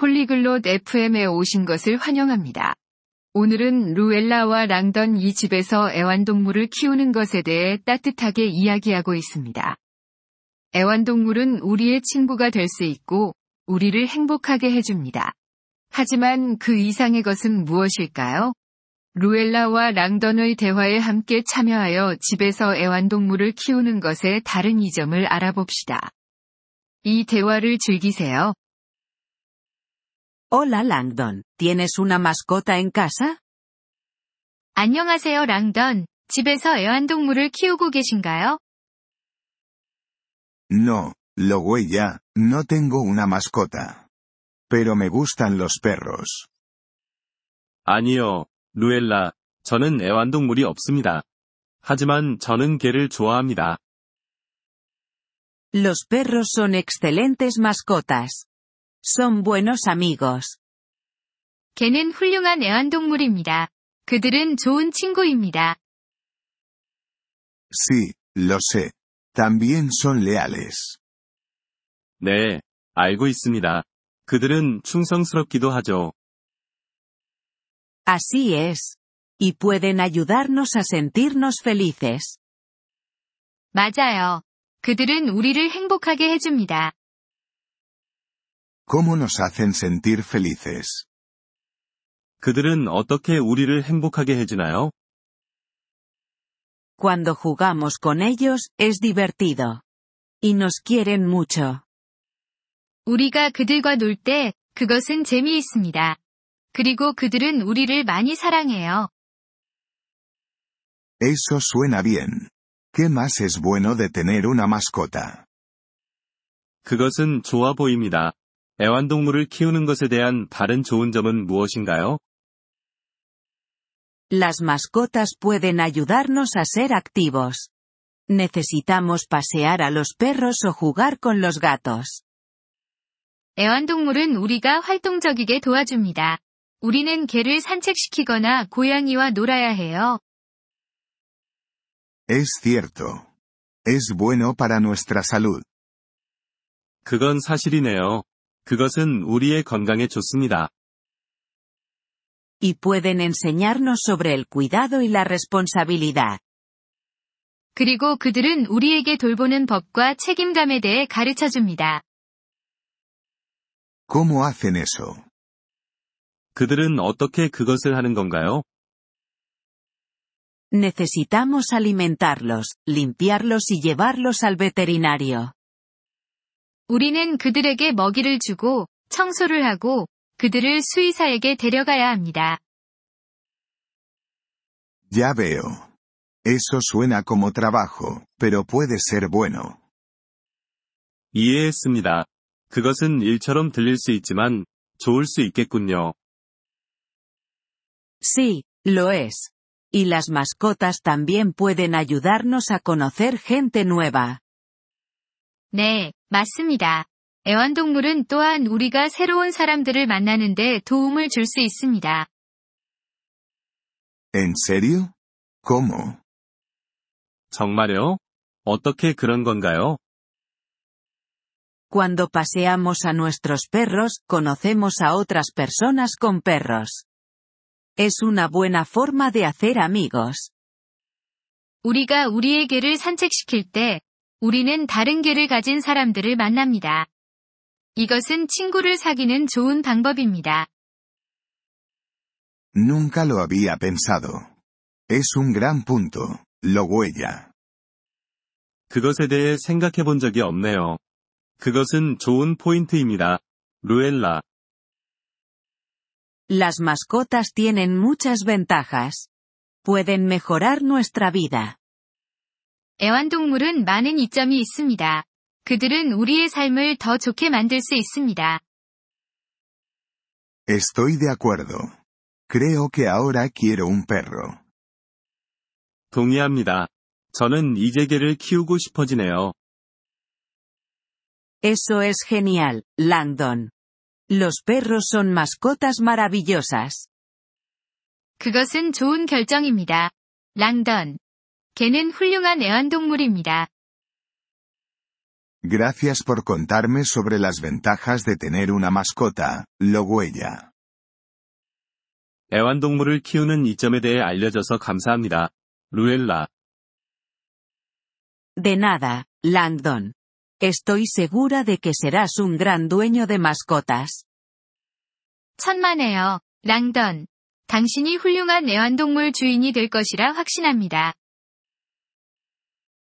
폴리글롯 FM에 오신 것을 환영합니다. 오늘은 루엘라와 랑던 이 집에서 애완동물을 키우는 것에 대해 따뜻하게 이야기하고 있습니다. 애완동물은 우리의 친구가 될 수 있고, 우리를 행복하게 해줍니다. 하지만 그 이상의 것은 무엇일까요? 루엘라와 랑던의 대화에 함께 참여하여 집에서 애완동물을 키우는 것의 다른 이점을 알아봅시다. 이 대화를 즐기세요. Hola Langdon, ¿tienes una mascota en casa? 안녕하세요, 랑던. 집에서 애완동물을 키우고 계신가요? No, lo huella, no tengo una mascota. Pero me gustan los perros. 아니요, 루엘라, 저는 애완동물이 없습니다. 하지만 저는 개를 좋아합니다. Los perros son excelentes mascotas. Son buenos amigos. 개는 훌륭한 애완동물입니다. 그들은 좋은 친구입니다. Sí, lo sé. También son leales. 네, 알고 있습니다. 그들은 충성스럽기도 하죠. Así es. Y pueden ayudarnos a sentirnos felices. 맞아요. 그들은 우리를 행복하게 해줍니다. ¿Cómo nos hacen sentir felices? 그들은 어떻게 우리를 행복하게 해주나요? Cuando jugamos con ellos, es divertido. Y nos quieren mucho. 우리가 그들과 놀 때, 그것은 재미있습니다. 그리고 그들은 우리를 많이 사랑해요. Eso suena bien. ¿Qué más es bueno de tener una mascota? 그것은 좋아 보입니다. 애완동물을 키우는 것에 대한 다른 좋은 점은 무엇인가요? Las mascotas pueden ayudarnos a ser activos. Necesitamos pasear a los perros o jugar con los gatos. 애완동물은 우리가 활동적이게 도와줍니다. 우리는 개를 산책시키거나 고양이와 놀아야 해요. Es cierto. Es bueno para nuestra salud. 그건 사실이네요. 그것은 우리의 건강에 좋습니다. Y pueden enseñarnos sobre el cuidado y la responsabilidad. 그리고 그들은 우리에게 돌보는 법과 책임감에 대해 가르쳐 줍니다. ¿Cómo hacen eso? 그들은 어떻게 그것을 하는 건가요? Necesitamos alimentarlos, limpiarlos y llevarlos al veterinario. 우리는 그들에게 먹이를 주고, 청소를 하고, 그들을 수의사에게 데려가야 합니다. Ya veo. Eso suena como trabajo, pero puede ser bueno. 이해했습니다. 그것은 일처럼 들릴 수 있지만, 좋을 수 있겠군요. Sí, lo es. Y las mascotas también pueden ayudarnos a conocer gente nueva. 네, 맞습니다. 애완동물은 또한 우리가 새로운 사람들을 만나는데 도움을 줄 수 있습니다. ¿En serio? ¿Cómo? 정말요? 어떻게 그런 건가요? Cuando paseamos a nuestros perros, conocemos a otras personas con perros. Es una buena forma de hacer amigos. 우리가 우리의 개를 산책시킬 때, 우리는 다른 개를 가진 사람들을 만납니다. 이것은 친구를 사귀는 좋은 방법입니다. Nunca lo había pensado. Es un gran punto, lo huella. 그것에 대해 생각해 본 적이 없네요. 그것은 좋은 포인트입니다. 루엘라. Las mascotas tienen muchas ventajas. Pueden mejorar nuestra vida. 애완동물은 많은 이점이 있습니다. 그들은 우리의 삶을 더 좋게 만들 수 있습니다. Estoy de acuerdo. Creo que ahora quiero un perro. 동의합니다. 저는 이제 개를 키우고 싶어지네요. Eso es genial, Langdon. Los perros son mascotas maravillosas. 그것은 좋은 결정입니다. 랑던. 개는 훌륭한 애완동물입니다. Gracias por contarme sobre las ventajas de tener una mascota, Loguella. 애완동물을 키우는 이점에 대해 알려줘서 감사합니다. 루엘라. De nada, Langdon. Estoy segura de que serás un gran dueño de mascotas. 천만에요, 랑던. 당신이 훌륭한 애완동물 주인이 될 것이라 확신합니다.